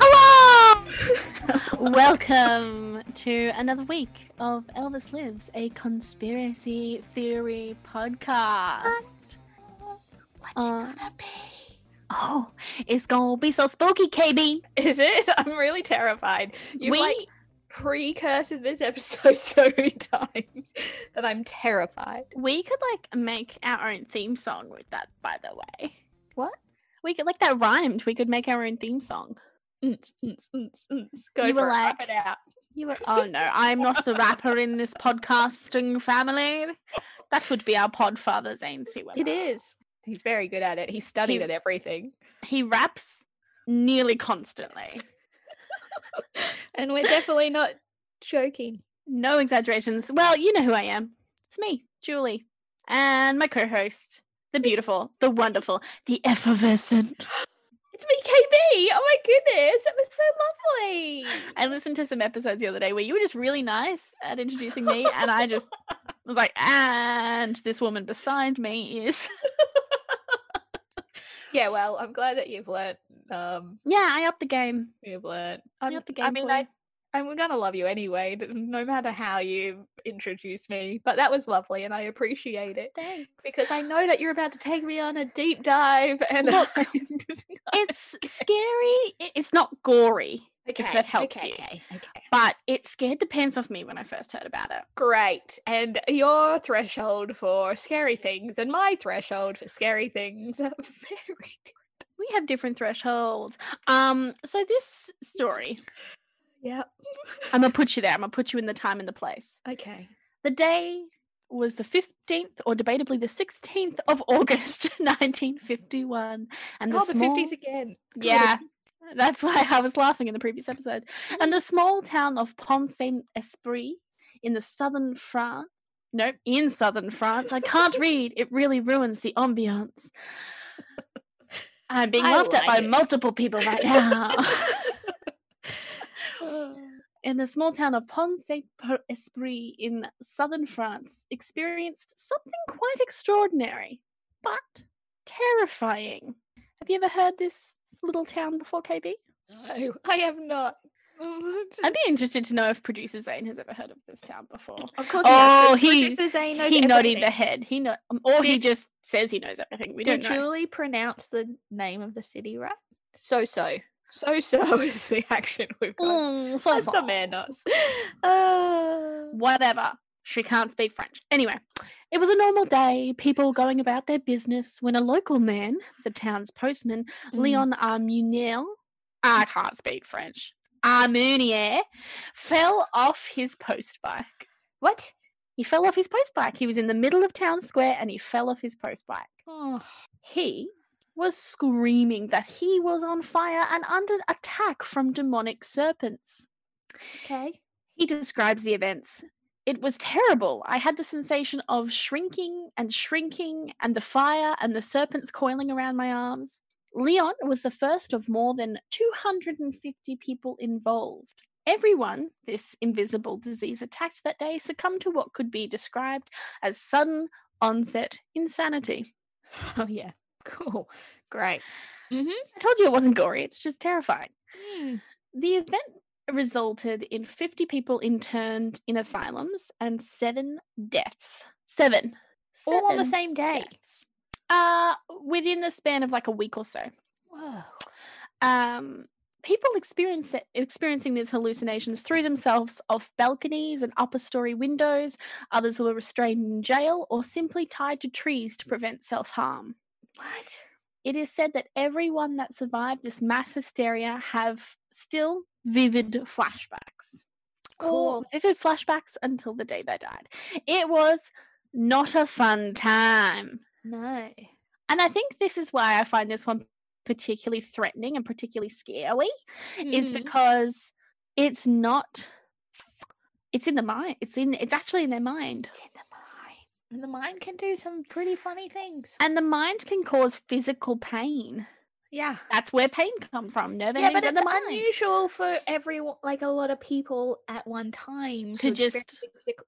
Hello! Welcome to another week of Elvis Lives, a conspiracy theory podcast. What's Uh, it gonna be? Oh, it's gonna be so spooky, KB. Is it? I'm really terrified. You've we like precursed this episode so many times that I'm terrified. we could like make our own theme song with that. By the way, What? we could like that rhymed. We could make our own theme song. Mm, mm, mm, mm. Go You for were it. Like- it out. You were. Oh no, I'm not the rapper in this podcasting family. That would be our podfather Zane C. Weber. It is. He's very good at it. He studied He- at everything. He raps nearly constantly. And we're definitely not joking. No exaggerations. Well, you know who I am. It's me, Julie. And my co host, the beautiful, the wonderful, the effervescent. It's me, KB. Oh my goodness. That was so lovely. I listened to some episodes the other day where you were just really nice at introducing me, and I just was like, and this woman beside me is. yeah, well, I'm glad that you've learnt. Um, Yeah, I upped the game. you've. I I'm, upped the I mean, I. I'm gonna love you anyway, no matter how you introduce me. But that was lovely, and I appreciate it Thanks. because I know that you're about to take me on a deep dive. And Look, It's scary. It's not gory, okay, that helps okay, you. okay, okay. but it scared the pants off me when I first heard about it. Great. And your threshold for scary things and my threshold for scary things are very different. We have different thresholds. Um, so this story, Yeah. I'm gonna put you there. I'm gonna put you in the time and the place. okay. The day was the 15th, or debatably the 16th of August, 1951, and the oh, the small, 50s again. Yeah, that's why I was laughing in the previous episode. And the small town of Pont Saint Esprit in the southern France. Nope, in southern France. I can't read. It really ruins the ambiance. I'm being I laughed at by it. multiple people right now. in the small town of Pont Saint Esprit in southern France, experienced something quite extraordinary, but terrifying. Have you ever heard this little town before, KB? no, I have not. I'd be interested to know if producer Zane has ever heard of this town before. Of course, Oh, he, he- producer Zane knows He nodded everything. the head. He know, um, or he just says he knows everything. We Did don't know. Julie pronounce the name of the city right? So so. So so is the action we've got. Mm, so That's the so. man us. Uh, Whatever. She can't speak French. Anyway, it was a normal day, people going about their business, when a local man, the town's postman, mm, Leon Armunier, I can't speak French, Armunier, fell off his post bike. What? He fell off his post bike. He was in the middle of town square and he fell off his post bike. Oh, He was screaming that he was on fire and under attack from demonic serpents. okay. He describes the events. It was terrible. I had the sensation of shrinking and shrinking, and the fire and the serpents coiling around my arms. Leon was the first of more than 250 people involved. Everyone this invisible disease attacked that day succumbed to what could be described as sudden onset insanity. Oh yeah. Cool. Great. Mm-hmm. I told you it wasn't gory, it's just terrifying. The event resulted in 50 people interned in asylums and seven deaths. Seven. All on the same day. deaths. Uh, within the span of like a week or so. Whoa. Um, people experience it- experiencing these hallucinations threw themselves off balconies and upper story windows. Others were restrained in jail or simply tied to trees to prevent self harm. What? It is said that everyone that survived this mass hysteria have still vivid flashbacks. Or Cool. vivid flashbacks until the day they died. It was not a fun time. No. And I think this is why I find this one particularly threatening and particularly scary, is Mhm. because it's not it's in the mind. It's in it's actually in their mind. It's in the mind. And the mind can do some pretty funny things. And the mind can cause physical pain. Yeah. That's where pain comes from. Nerve Yeah, but it's the mind. unusual for everyone, like a lot of people at one time, To to, just-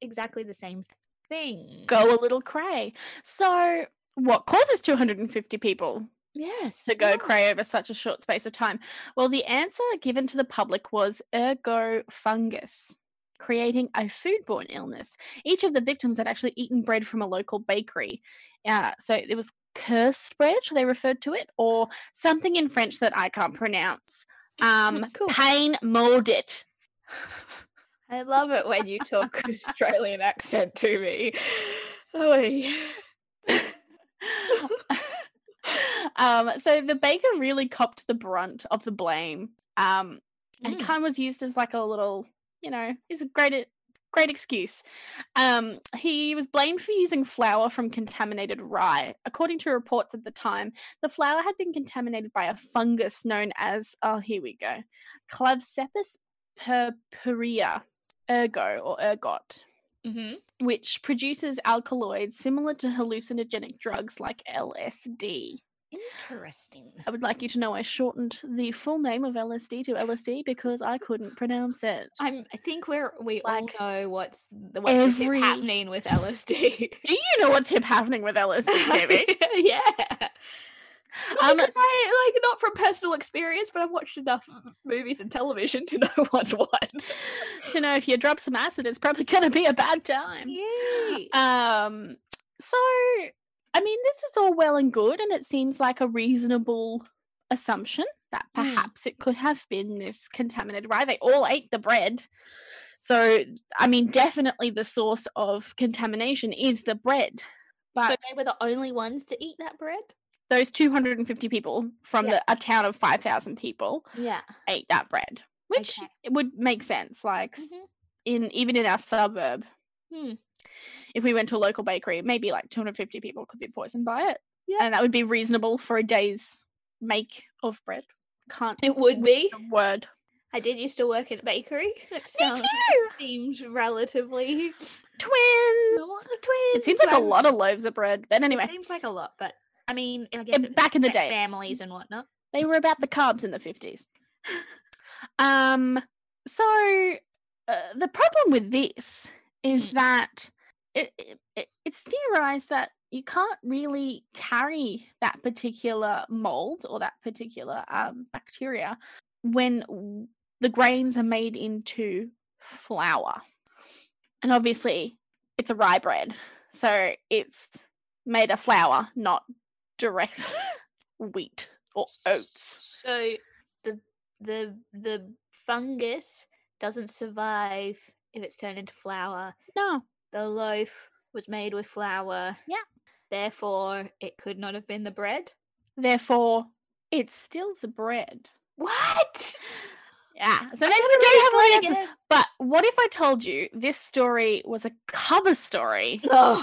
exactly the same. Thing. go a little cray. So, what causes 250 people Yes. to go yeah. cray over such a short space of time? Well, the answer given to the public was ergo fungus, creating a foodborne illness. Each of the victims had actually eaten bread from a local bakery. Uh, so it was cursed bread, they referred to it, or something in French that I can't pronounce. Um, cool. pain molded. I love it when you talk Australian accent to me. Oy. um, so the baker really copped the brunt of the blame, um, and Mm. kind of was used as like a little, you know, he's a great, great excuse. Um, he was blamed for using flour from contaminated rye. According to reports at the time, the flour had been contaminated by a fungus known as, oh, here we go, Claviceps purpurea, ergo or ergot Mhm. which produces alkaloids similar to hallucinogenic drugs like LSD. Interesting. I would like you to know I shortened the full name of LSD to LSD because I couldn't pronounce it. I'm. I think we're. We Like, all know what's the what's every- happening with LSD. Do you know what's hip happening with LSD, baby? yeah. Not Um, because I like not from personal experience, but I've watched enough movies and television to know what's what. to know if you drop some acid, it's probably going to be a bad time. Yay! Um, so I mean, this is all well and good, and it seems like a reasonable assumption that Mm. perhaps it could have been this contaminated rye. They all ate the bread. So, I mean, definitely the source of contamination is the bread. so But they were the only ones to eat that bread. Those 250 people from Yeah. the, a town of 5,000 people Yeah. ate that bread, which Okay. it would make sense. Like, Mhm. in even in our suburb, Hmm. if we went to a local bakery, maybe like 250 people could be poisoned by it. Yeah. And that would be reasonable for a day's make of bread. Can't It would be. word. I did used to work at a bakery. It sounds, too. seems relatively Twins. not a twin. It seems like a lot of loaves of bread. But anyway, It seems like a lot, but I mean, I guess it back in the day. families and whatnot. they were about the carbs in the 50s. um so uh, the problem with this is Mm. that it, it, it- it's theorized that you can't really carry that particular mold or that particular um, bacteria when the grains are made into flour and obviously it's a rye bread so it's made of flour not direct wheat or oats So the the the fungus doesn't survive if it's turned into flour. no The loaf was made with flour. Yeah. Therefore, it could not have been the bread. Therefore, it's still the bread. What? Yeah. So maybe we don't have all the answers. But what if I told you this story was a cover story. Ugh.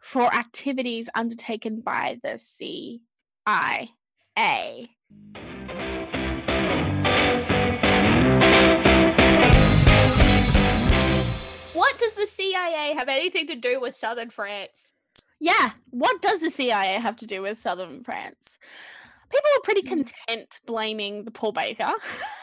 For activities undertaken by the CIA? What does the CIA have anything to do with southern France? Yeah. What does the CIA have to do with southern France? People were pretty Mm. content blaming the poor baker.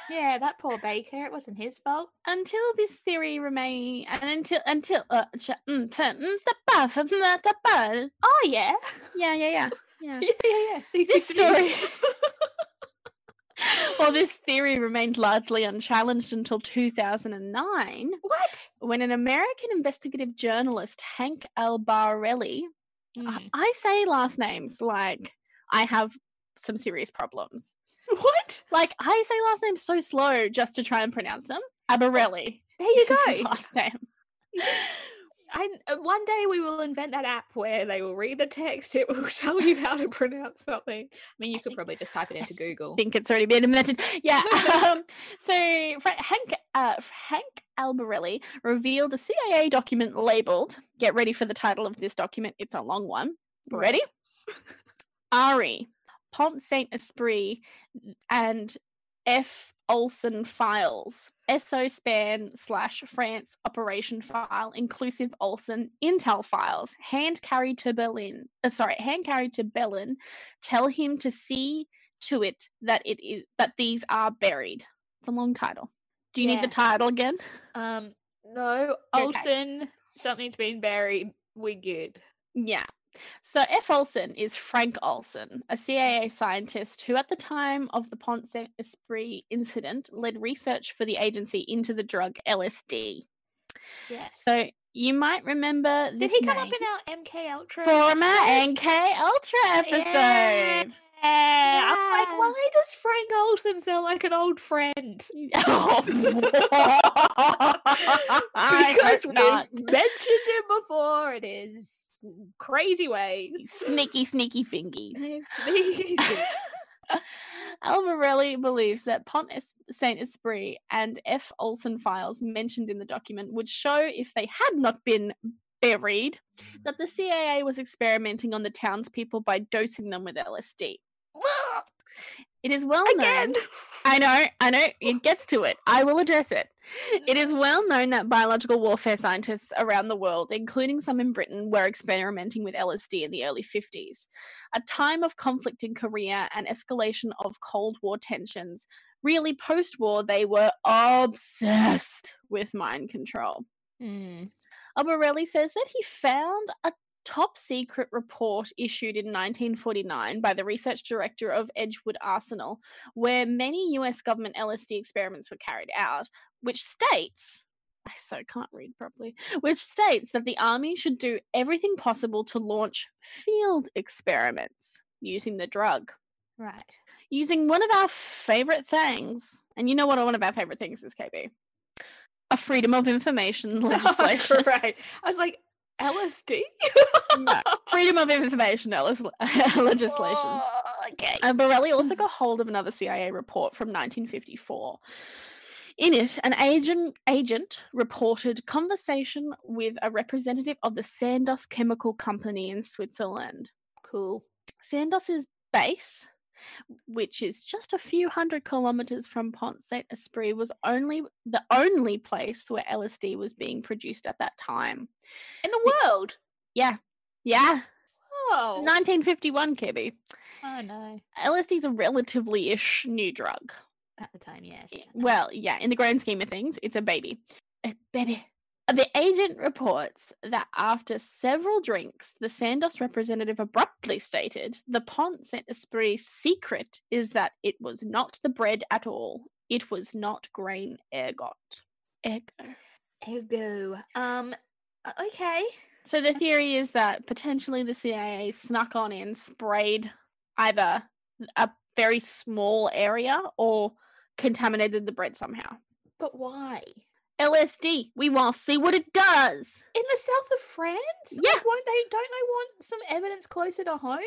Yeah, that poor baker. It wasn't his fault. until this theory remain and until until uh ch- mm, mm, da- ba- fa- da- ba. Oh yeah. yeah yeah yeah yeah Yeah, yeah. See, This story- well this theory remained largely unchallenged until 2009 what? when an american investigative journalist hank albarelli I- Mm. i say last names like i have some serious problems What? like i say last names so slow just to try and pronounce them albarelli There you go. last name And one day we will invent that app where they will read the text. It will tell you how to pronounce something. I mean, you could probably just type it into Google. I think it's already been invented. Yeah. Um, so Hank uh, Hank Albarelli revealed a CIA document labeled. Get ready for the title of this document. It's a long one. Ready? Ari, Pont Saint Esprit, and F. Olson files. SO span slash France operation file, inclusive Olson Intel files, hand carried to Berlin. Uh, sorry, hand carried to Berlin. Tell him to see to it that it is that these are buried. It's a long title. Do you need the title again? Um, no, Okay. Something's been buried. We're good. Yeah. So F. Olson is Frank Olson, a CIA scientist who, at the time of the Pont Saint Esprit incident, led research for the agency into the drug LSD. Yes. So you might remember this. Did he come up in our MK Ultra? former? MK Ultra episode. Yeah. I'm like, why does Frank Olson sound like an old friend? Oh, because we've mentioned him before in his crazy ways. Sneaky, sneaky fingies. Sneaky. Albarelli believes that Pont Saint Esprit and F. Olson files mentioned in the document would show, if they had not been buried, that the CIA was experimenting on the townspeople by dosing them with LSD. It is well Again. known. I know, I know. It gets to it. I will address it. It is well known that biological warfare scientists around the world, including some in Britain, were experimenting with LSD in the early 50s. A time of conflict in Korea and escalation of Cold War tensions. Really, post war, they were obsessed with mind control. Hmm. Albarelli says that he found a top secret report issued in 1949 by the research director of Edgewood Arsenal, where many US government LSD experiments were carried out, which states. I so can't read properly. Which states that the army should do everything possible to launch field experiments using the drug. Right. Using one of our favorite things, and you know what one of our favorite things is, KB? A freedom of information oh, legislation. right. I was like, LSD? No, freedom of information lis- legislation. Oh, okay. Albarelli also mm-hmm. got hold of another CIA report from 1954. In it, an agent agent reported conversation with a representative of the Sandoz Chemical Company in Switzerland. Cool. Sandoz's base, which is just a few hundred kilometers from Pont Saint Esprit, was only the only place where LSD was being produced at that time. In the world? Yeah, yeah, Oh. 1951, Kibby. Oh, no. LSD is a relatively ish new drug. At the time, yes. Well, yeah, in the grand scheme of things, it's a baby. A baby. The agent reports that after several drinks, the Sandoz representative abruptly stated the Pont Saint Esprit secret is that it was not the bread at all. It was not grain ergot. Ergo. Ergo. Um, okay. So the theory is that potentially the CIA snuck on in, sprayed either a very small area or contaminated the bread somehow. But why? LSD. We want to see what it does. In the south of France? Yeah. Like, won't they? Don't they want some evidence closer to home?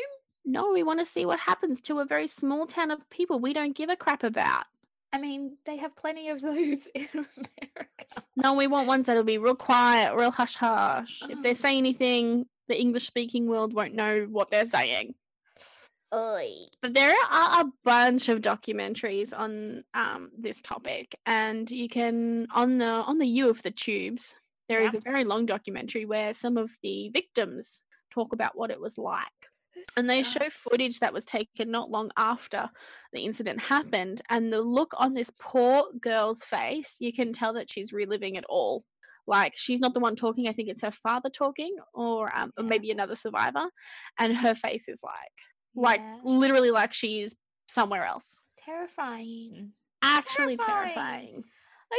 No, we want to see what happens to a very small town of people we don't give a crap about. I mean, they have plenty of those in America. No, we want ones that'll be real quiet, real hush hush. If they Oh. say anything, the English speaking world won't know what they're saying. But there are a bunch of documentaries on um, this topic, and you can on the on the U of the tubes. There is Yeah. a very long documentary where some of the victims talk about what it was like. and they show footage that was taken not long after the incident happened and the look on this poor girl's face you can tell that she's reliving it all like she's not the one talking i think it's her father talking or um or maybe another survivor and her face is like like Yeah. literally like she's somewhere else terrifying. actually Terrifying. terrifying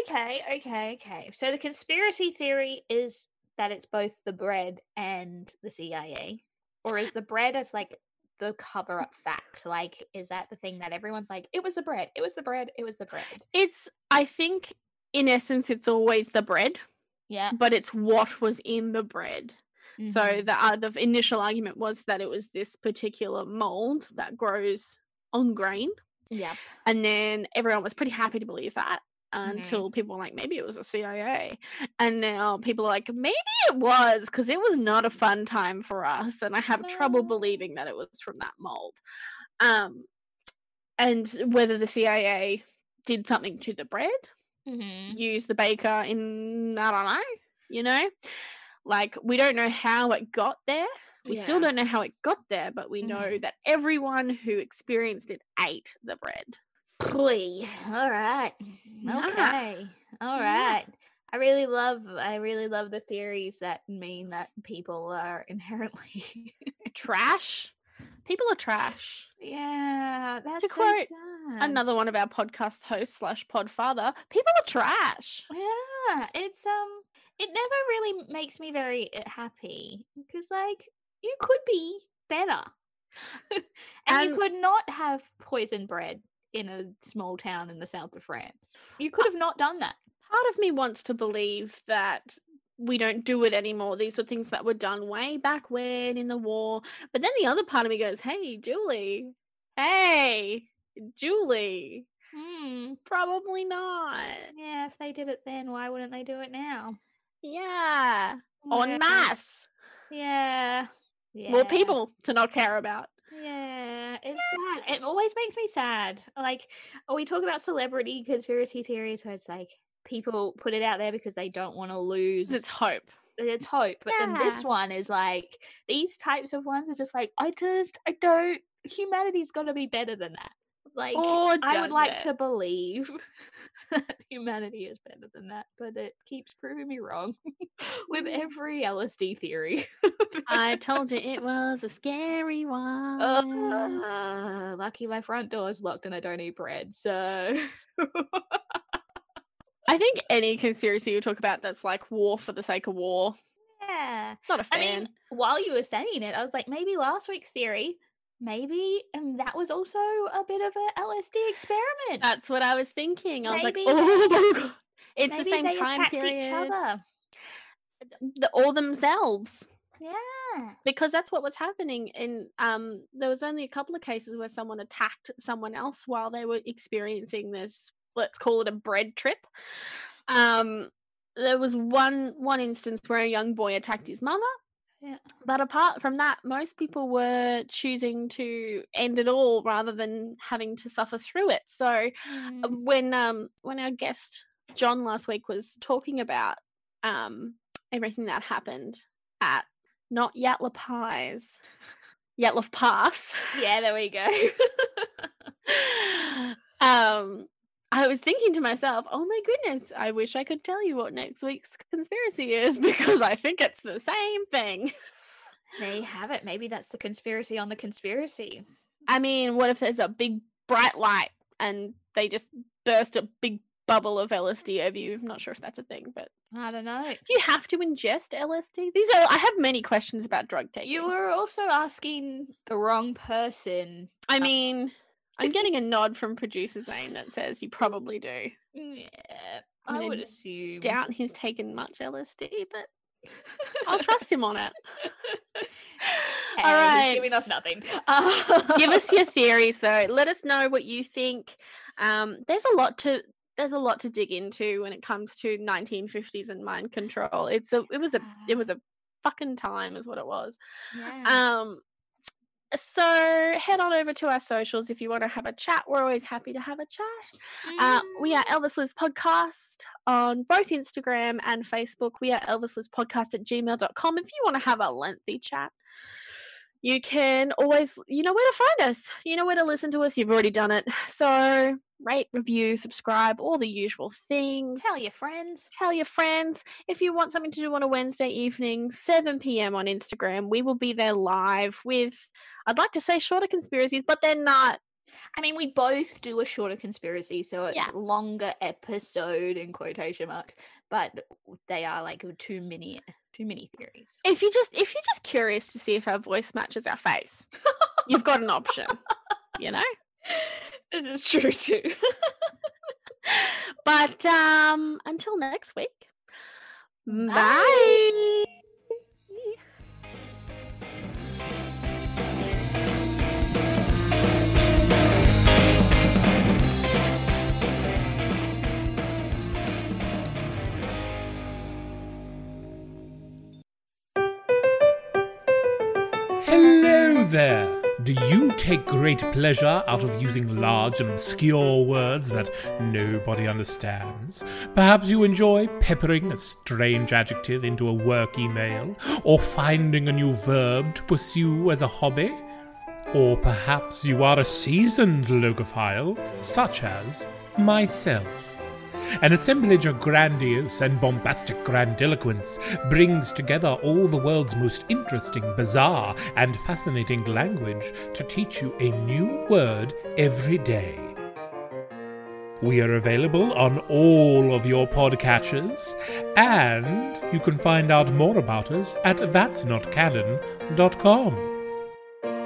Okay, okay, okay. So the conspiracy theory is that it's both the bread and the CIA, or is the bread as like the cover up fact? Like, is that the thing that everyone's like, it was the bread, it was the bread, it was the bread? it's i think in essence it's always the bread Yeah. but it's what was in the bread So Mhm. the uh, the initial argument was that it was this particular mold that grows on grain, yeah. and then everyone was pretty happy to believe that Mhm. until people were like maybe it was a CIA, and now people are like maybe it was because it was not a fun time for us, and I have trouble believing that it was from that mold. Um, and whether the CIA did something to the bread, Mm-hmm. use the baker in I don't know, you know? Like we don't know how it got there. We still don't know how it got there, but we know Mhm. that everyone who experienced it ate the bread. Boy, all right. Yeah. Okay. All Yeah. I really love I really love the theories that mean that people are inherently Trash. People are trash. Yeah, that's so quote sad. Another one of our podcast hosts slash podfather. People are trash. Yeah, it's um it never really makes me very uh, happy because like you could be better. and, you could not have poison bread in a small town in the south of France. You could have not done that. Part of me wants to believe that we don't do it anymore. These were things that were done way back when in the war. But then the other part of me goes, hey, Julie. Hey, Julie. Hmm. Probably not. Yeah, if they did it then, why wouldn't they do it now? Yeah. Yeah. En masse. Yeah. yeah. More people to not care about. Yeah, it's sad. It always makes me sad. Like we talk about celebrity conspiracy theories where it's like people put it out there because they don't want to lose It's hope. it's hope. But then this one is like these types of ones are just like I just I don't humanity's got to be better than that. Like Or I would like it? to believe that humanity is better than that, but it keeps proving me wrong with every LSD theory. I told you it was a scary one. Uh, lucky my front door is locked and I don't eat bread. So I think any conspiracy you talk about that's like war for the sake of war, yeah. not a I fan. mean, while you were saying it, I was like, maybe last week's theory, maybe um, that was also a bit of an LSD experiment. that's what I was thinking. I was like, oh my god, it's the same they time attacked period. each other. The, all themselves. Yeah. because that's what was happening in um there was only a couple of cases where someone attacked someone else while they were experiencing this let's call it a bread trip um there was one one instance where a young boy attacked his mother Yeah. but apart from that most people were choosing to end it all rather than having to suffer through it so Mm. when um when our guest John last week was talking about um everything that happened at not Yatla Pies, Dyatlov Pass. Yeah, there we go. um I was thinking to myself, oh my goodness, I wish I could tell you what next week's conspiracy is because I think it's the same thing. there you have it. Maybe that's the conspiracy on the conspiracy. I mean, what if there's a big bright light and they just burst a big bubble of LSD over you? I'm not sure if that's a thing, but I don't know. do you have to ingest LSD? These are I have many questions about drug taking. You were also asking the wrong person. I mean, I'm getting a nod from producer Zane that says you probably do. Yeah, I would assume. Doubt he's taken much LSD, but I'll trust him on it. All he's giving us nothing. Give us your theories though. Let us know what you think. Um, there's a lot to there's a lot to dig into when it comes to 1950s and mind control. It's a it was a it was a fucking time is what it was. Yeah. Um so head on over to our socials if you want to have a chat. We're always happy to have a chat. Uh, we are Elvis Lives Podcast on both Instagram and Facebook. We are Elvis Lives Podcast at gmail.com. If you want to have a lengthy chat, you can always, you know where to find us. You know where to listen to us. You've already done it. So rate, review, subscribe, all the usual things. Tell your friends. Tell your friends. If you want something to do on a Wednesday evening, 7 p.m. on Instagram, we will be there live with, I'd like to say shorter conspiracies, but they're not. I mean, we both do a shorter conspiracy, so it's Yeah. a longer episode in quotation marks, but they are like two mini, two many theories. If you just if you're just curious to see if our voice matches our face, you've got an option. You know? This is true too. But um until next week. Bye. Bye. Take great pleasure out of using large and obscure words that nobody understands? Perhaps you enjoy peppering a strange adjective into a work email, or finding a new verb to pursue as a hobby? Or perhaps you are a seasoned logophile, such as myself. An assemblage of grandiose and bombastic grandiloquence brings together all the world's most interesting, bizarre, and fascinating language to teach you a new word every day. We are available on all of your podcatchers, and you can find out more about us at that'snotcanon.com.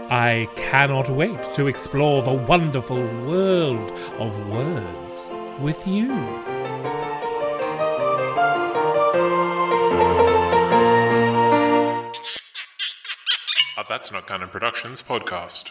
I cannot wait to explore the wonderful world of words with you. That's Not Canon Productions podcast.